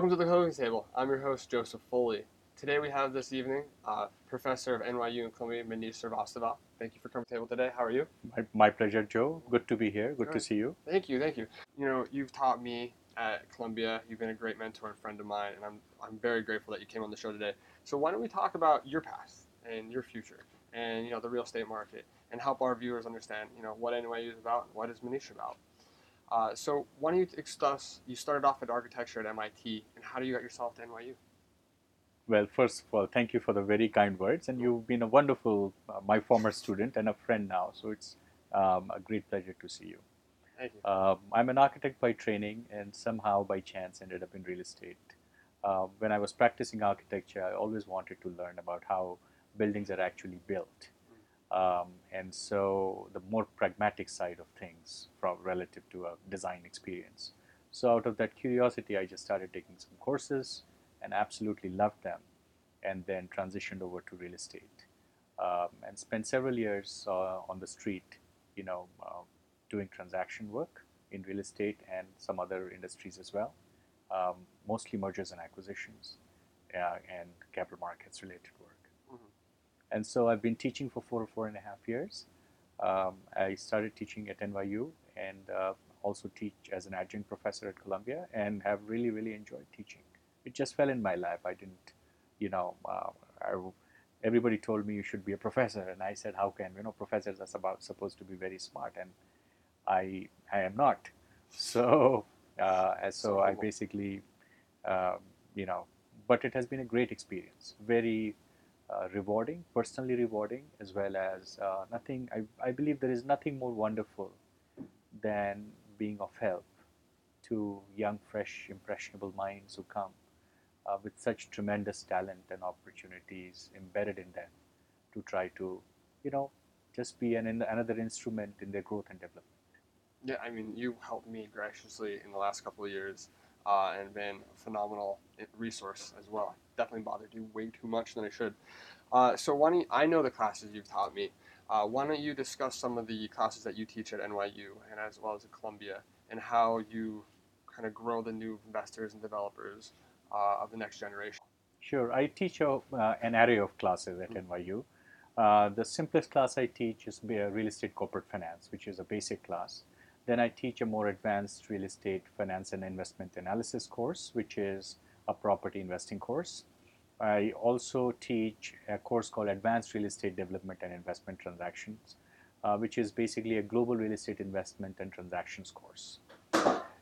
Welcome to the Closing Table. I'm your host, Joseph Foley. Today we have this evening uh, Professor of NYU and Columbia, Manish Srivastava. Thank you for coming to the table today. How are you? My, my pleasure, Joe. Good to be here. Good to see you. Thank you, thank you. You know, you've taught me at Columbia. You've been a great mentor and friend of mine, and I'm, I'm very grateful that you came on the show today. So why don't we talk about your past and your future and, you know, the real estate market and help our viewers understand, you know, what NYU is about and what is Manish about. Uh, so why don't you discuss, you started off at architecture at MIT, and how do you get yourself to NYU? Well, first of all, thank you for the very kind words, and you've been a wonderful, uh, my former student and a friend now. So it's um, a great pleasure to see you. Thank you. Um, I'm an architect by training, and somehow by chance ended up in real estate. Uh, when I was practicing architecture, I always wanted to learn about how buildings are actually built. Um, and so the more pragmatic side of things from relative to a design experience. So out of that curiosity, I just started taking some courses and absolutely loved them, and then transitioned over to real estate um, and spent several years uh, on the street, you know, uh, doing transaction work in real estate and some other industries as well, um, mostly mergers and acquisitions uh, and capital markets related work. And so I've been teaching for four or four and a half years. Um, I started teaching at NYU and uh, also teach as an adjunct professor at Columbia and have really, really enjoyed teaching. It just fell in my lap. I didn't, you know, uh, I, everybody told me you should be a professor, and I said, how can you know professors are about supposed to be very smart, and I I am not. So uh, and so I basically, um, you know, but it has been a great experience, very rewarding, personally rewarding, as well as uh, nothing. I I believe there is nothing more wonderful than being of help to young, fresh, impressionable minds who come uh, with such tremendous talent and opportunities embedded in them to try to, you know, just be an, another instrument in their growth and development. Yeah, I mean, you helped me graciously in the last couple of years uh, and been a phenomenal resource as well. Definitely bothered you way too much than I should. Uh, so why don't you, I know the classes you've taught me. Uh, why don't you discuss some of the classes that you teach at NYU and as well as at Columbia and how you kind of grow the new investors and developers uh, of the next generation? Sure, I teach a, uh, an array of classes at NYU. Uh, the simplest class I teach is real estate corporate finance, which is a basic class. Then I teach a more advanced real estate finance and investment analysis course, which is a property investing course. I also teach a course called Advanced Real Estate Development and Investment Transactions, uh, which is basically a global real estate investment and transactions course.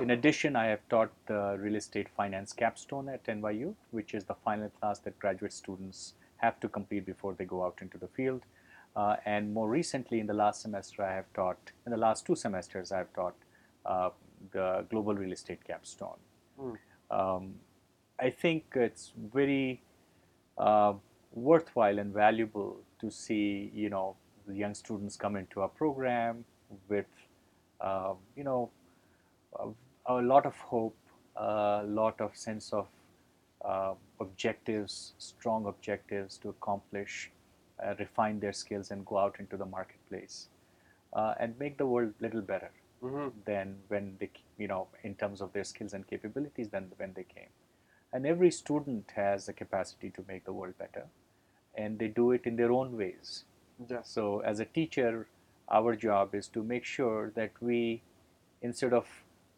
In addition, I have taught the real estate finance capstone at NYU, which is the final class that graduate students have to complete before they go out into the field. Uh, and more recently, in the last semester, I have taught, in the last two semesters, I have taught uh, the global real estate capstone. Mm. Um, I think it's very uh, worthwhile and valuable to see, you know, the young students come into our program with, uh, you know, a, a lot of hope, a lot of sense of uh, objectives, strong objectives to accomplish, uh, refine their skills, and go out into the marketplace uh, and make the world a little better Mm-hmm. than when they, you know, in terms of their skills and capabilities than when they came. And every student has the capacity to make the world better, and they do it in their own ways. Yes. So, as a teacher, our job is to make sure that we, instead of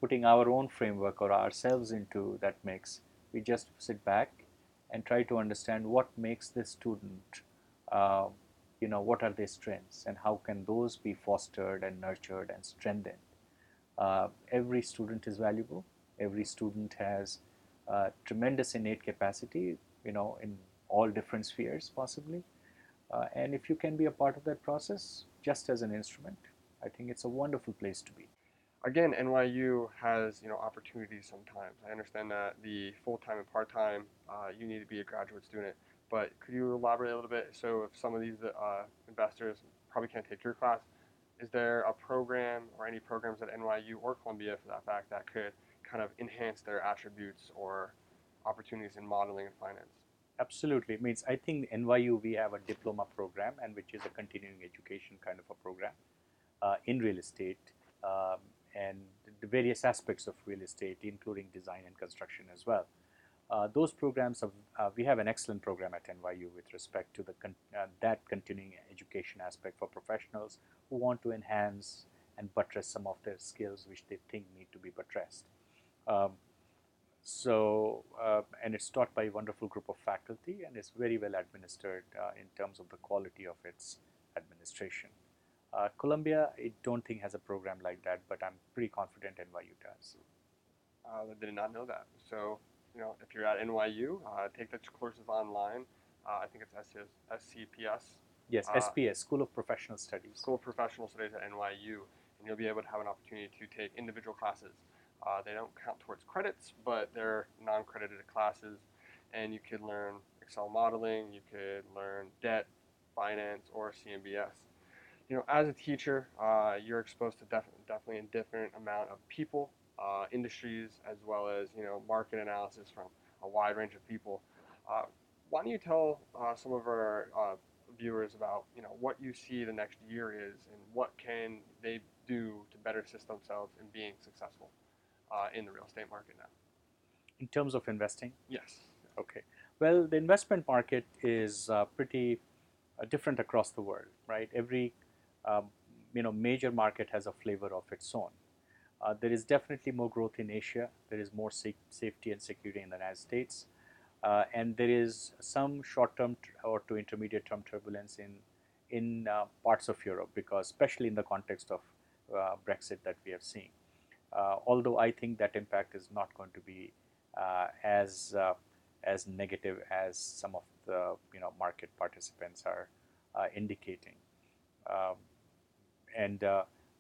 putting our own framework or ourselves into that mix, we just sit back and try to understand what makes this student, uh, you know, what are their strengths and how can those be fostered and nurtured and strengthened. Uh, every student is valuable. Every student has uh, tremendous innate capacity, you know, in all different spheres possibly. Uh, and if you can be a part of that process just as an instrument, I think it's a wonderful place to be. again, NYU has you know opportunities sometimes. I understand that the full time and part time, uh, you need to be a graduate student. But could you elaborate a little bit? So if some of these uh, investors probably can't take your class, is there a program or any programs at NYU or Columbia for that fact that could kind of enhance their attributes or opportunities in modeling and finance? Absolutely. It means I think NYU we have a diploma program and which is a continuing education kind of a program uh, in real estate um, and the various aspects of real estate, including design and construction as well. Uh, those programs, have, uh, we have an excellent program at NYU with respect to the con- uh, that continuing education aspect for professionals who want to enhance and buttress some of their skills which they think need to be buttressed. Um, so, uh, and it's taught by a wonderful group of faculty and it's very well administered uh, in terms of the quality of its administration. Uh, Columbia, I don't think has a program like that, but I'm pretty confident NYU does. Uh, I did not know that. So, you know, if you're at NYU, uh, take the courses online. Uh, I think it's SCPS, Yes, SPS, School of Professional Studies. School of Professional Studies at NYU, and you'll be able to have an opportunity to take individual classes. Uh, they don't count towards credits, but they're non-credited classes, and you could learn Excel modeling, you could learn debt, finance, or CMBS. You know, as a teacher, uh, you're exposed to def- definitely a different amount of people, uh, industries, as well as you know market analysis from a wide range of people. Uh, why don't you tell uh, some of our uh, viewers about you know what you see the next year is and what can they do to better assist themselves in being successful uh, in the real estate market now? In terms of investing, Yes. okay. Well, the investment market is uh, pretty uh, different across the world, right? Every um, you know major market has a flavor of its own. Uh, there is definitely more growth in Asia. There is more sa- safety and security in the United States, uh, and there is some short-term tr- or to intermediate-term turbulence in in uh, parts of Europe, because especially in the context of uh, Brexit that we are seen. Uh, although I think that impact is not going to be uh, as uh, as negative as some of the you know market participants are indicating. Um, and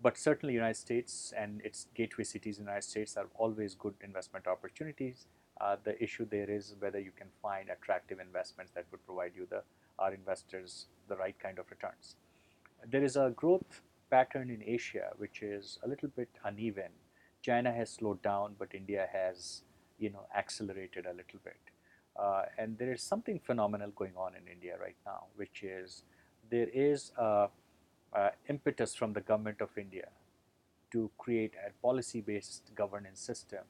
but certainly United States and its gateway cities in the United States are always good investment opportunities. Uh, the issue there is whether you can find attractive investments that would provide you the our investors the right kind of returns. There is a growth pattern in Asia which is a little bit uneven. China has slowed down, but India has you know accelerated a little bit. Uh, and there is something phenomenal going on in India right now, which is there is a, a impetus from the government of India to create a policy-based governance system,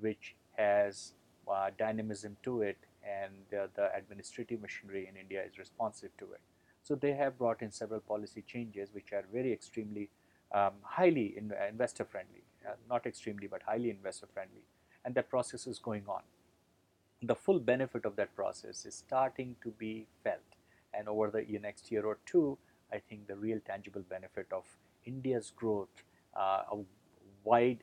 which has uh, dynamism to it, and uh, the administrative machinery in India is responsive to it. So they have brought in several policy changes, which are very extremely um, highly in, investor friendly, not extremely, but highly investor friendly, and that process is going on the full benefit of that process is starting to be felt. And over the next year or two, I think the real tangible benefit of India's growth, uh, a wide,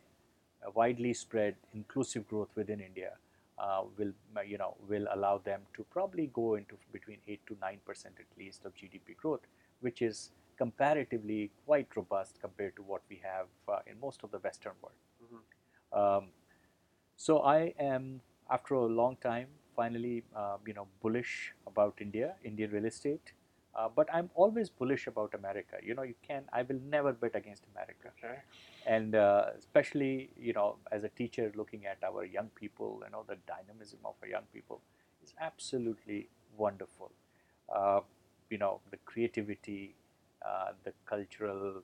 a widely spread, inclusive growth within India, uh, will you know will allow them to probably go into between eight to nine percent at least of GDP growth, which is comparatively quite robust compared to what we have uh, in most of the Western world. Mhm. Um, so I am after a long time, finally, uh, you know, bullish about India, Indian real estate. Uh, but I'm always bullish about America. You know, you can. I will never bet against America. Okay. And uh, especially, you know, as a teacher, looking at our young people, you know, the dynamism of our young people is absolutely wonderful. Uh, you know, the creativity, the cultural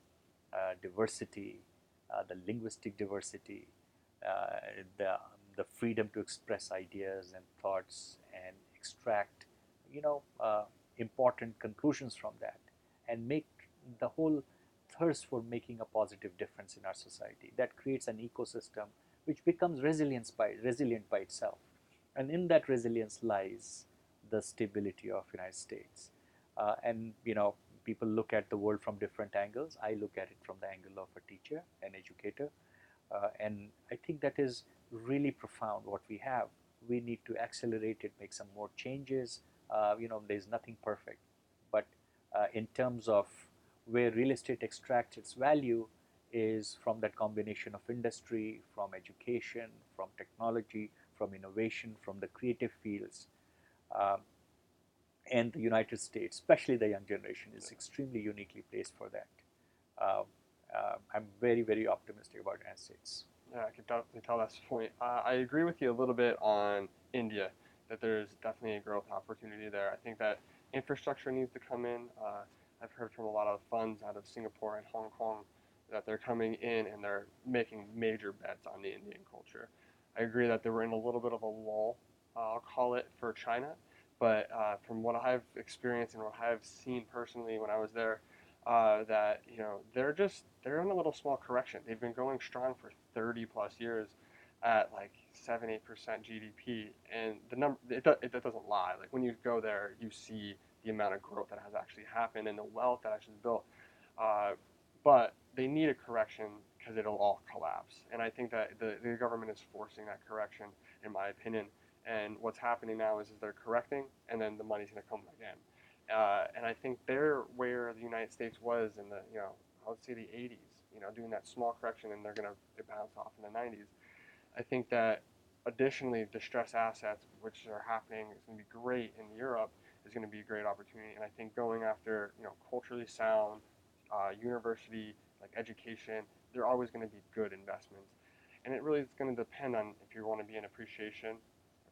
uh, diversity, uh, the linguistic diversity, uh, the the freedom to express ideas and thoughts and extract, you know, uh, important conclusions from that, and make the whole thirst for making a positive difference in our society. That creates an ecosystem which becomes resilient by resilient by itself, and in that resilience lies the stability of United States. Uh, and you know, people look at the world from different angles. I look at it from the angle of a teacher, an educator, uh, and I think that is really profound what we have. We need to accelerate it, make some more changes. Uh, you know, there's nothing perfect, but uh, in terms of where real estate extracts its value is from that combination of industry, from education, from technology, from innovation, from the creative fields. And the United States, especially the young generation, is extremely uniquely placed for that. Uh, uh, I'm very, very optimistic about United States. Yeah, I can definitely tell that's the point. Uh, I agree with you a little bit on India, that there's definitely a growth opportunity there. I think that infrastructure needs to come in. Uh, I've heard from a lot of funds out of Singapore and Hong Kong that they're coming in and they're making major bets on the Indian culture. I agree that they were in a little bit of a lull uh, I'll call it, for China. But uh, from what I've experienced and what I've seen personally when I was there, uh, that you know they're just they're in a little small correction. They've been going strong for 30 plus years at like seven eight percent GDP, and the number it, do, it, doesn't lie. Like when you go there, you see the amount of growth that has actually happened and the wealth that actually built. Uh, but they need a correction because it'll all collapse. And I think that the, the government is forcing that correction, in my opinion. And what's happening now is, is they're correcting, and then the money's going to come again. Uh, and I think they're where the United States was in the, you know, I would say the 80s, you know, doing that small correction, and they're going to bounce off in the 90s. I think that additionally, distressed assets, which are happening, is going to be great in Europe, is going to be a great opportunity. And I think going after, you know, culturally sound, uh, university, like education, they're always going to be good investments. And it really is going to depend on if you want to be in appreciation,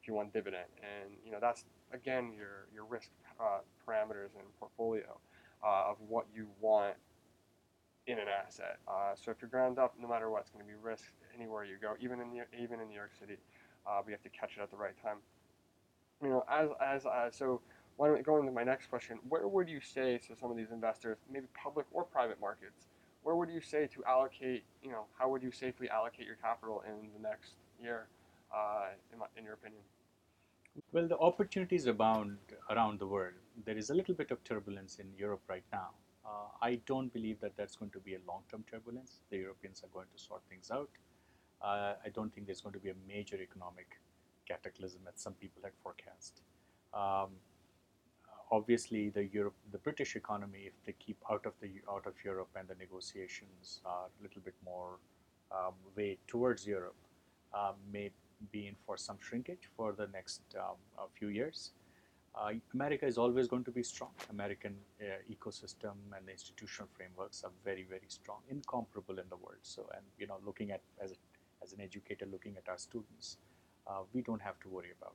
if you want dividend, and you know that's again your your risk uh, parameters and portfolio uh, of what you want in an asset. Uh, so if you're ground up, no matter what, it's going to be risk anywhere you go, even in New, even in New York City. Uh, we have to catch it at the right time. You know, as as uh, so. Why Going to my next question, where would you say to some of these investors, maybe public or private markets, where would you say to allocate, you know, how would you safely allocate your capital in the next year, uh, in, my, in your opinion? Well, the opportunities abound around the world. There is a little bit of turbulence in Europe right now. Uh, I don't believe that that's going to be a long-term turbulence. The Europeans are going to sort things out. Uh, I don't think there's going to be a major economic cataclysm as some people had forecast. Um, obviously the Europe, the British economy, if they keep out of the out of Europe and the negotiations are a little bit more um, way towards Europe, uh, may be in for some shrinkage for the next um, few years. Uh, America is always going to be strong. American uh, ecosystem and the institutional frameworks are very, very strong, incomparable in the world. So, and you know, looking at as a, as an educator, looking at our students, uh, we don't have to worry about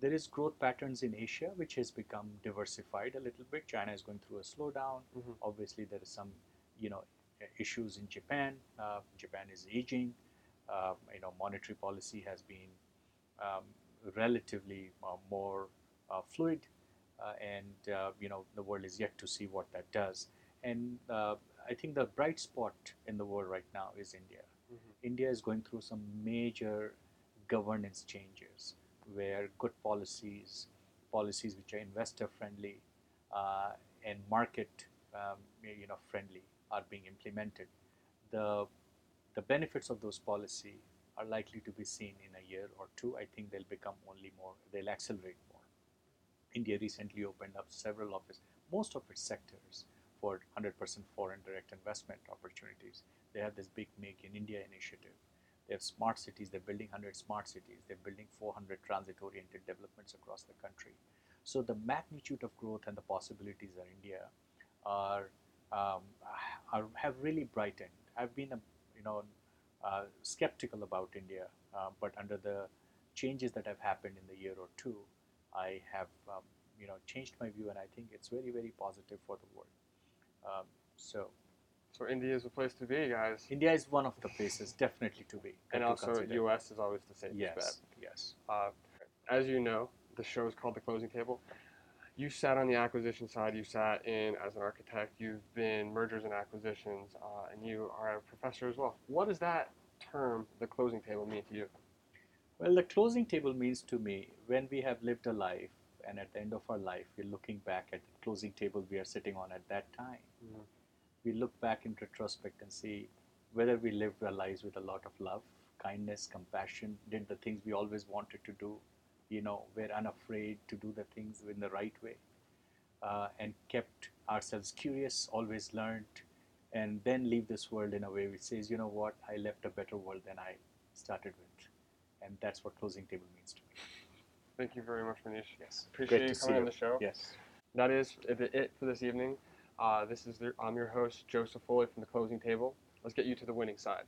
there is growth patterns in Asia, which has become diversified a little bit. China is going through a slowdown. Mm-hmm. Obviously, there is some, you know, issues in Japan. Uh, Japan is aging. Uh, you know, monetary policy has been um, relatively uh, more uh, fluid, uh, and uh, you know, the world is yet to see what that does. And I think the bright spot in the world right now is India. Mm-hmm. India is going through some major governance changes where good policies, policies which are investor friendly uh, and market um, you know friendly are being implemented. The the benefits of those policy are likely to be seen in a year or two. I think they'll become only more, they'll accelerate more. India recently opened up several of its, most of its sectors for 100% foreign direct investment opportunities. They have this big Make in India initiative they have smart cities, they're building 100 smart cities, they're building 400 transit oriented developments across the country. So the magnitude of growth and the possibilities in India are, um, are have really brightened. I've been a, you know uh, skeptical about India, uh, but under the changes that have happened in the year or two, I have um, you know changed my view, and I think it's very very positive for the world. Um, so so India is a place to be, guys. India is one of the places definitely to be. And also, consider. U.S. is always the safest yes, bet. Yes. Uh, as you know, the show is called The Closing Table. You sat on the acquisition side. You sat in as an architect. You've been mergers and acquisitions, uh, and you are a professor as well. What does that term, the closing table, mean to you? Well, the closing table means to me when we have lived a life, and at the end of our life, we're looking back at the closing table we are sitting on at that time. Mm-hmm we look back in retrospect and see whether we lived our lives with a lot of love, kindness, compassion, did the things we always wanted to do, you know, were unafraid to do the things in the right way, uh, and kept ourselves curious, always learned, and then leave this world in a way which says, you know what, I left a better world than I started with. And that's what closing table means to me. Thank you very much, Manish. Yes. Appreciate Great you coming on the show. Yes. That is it for this evening. Uh, this is the, I'm your host, Joseph Foley from the Closing Table. Let's get you to the winning side.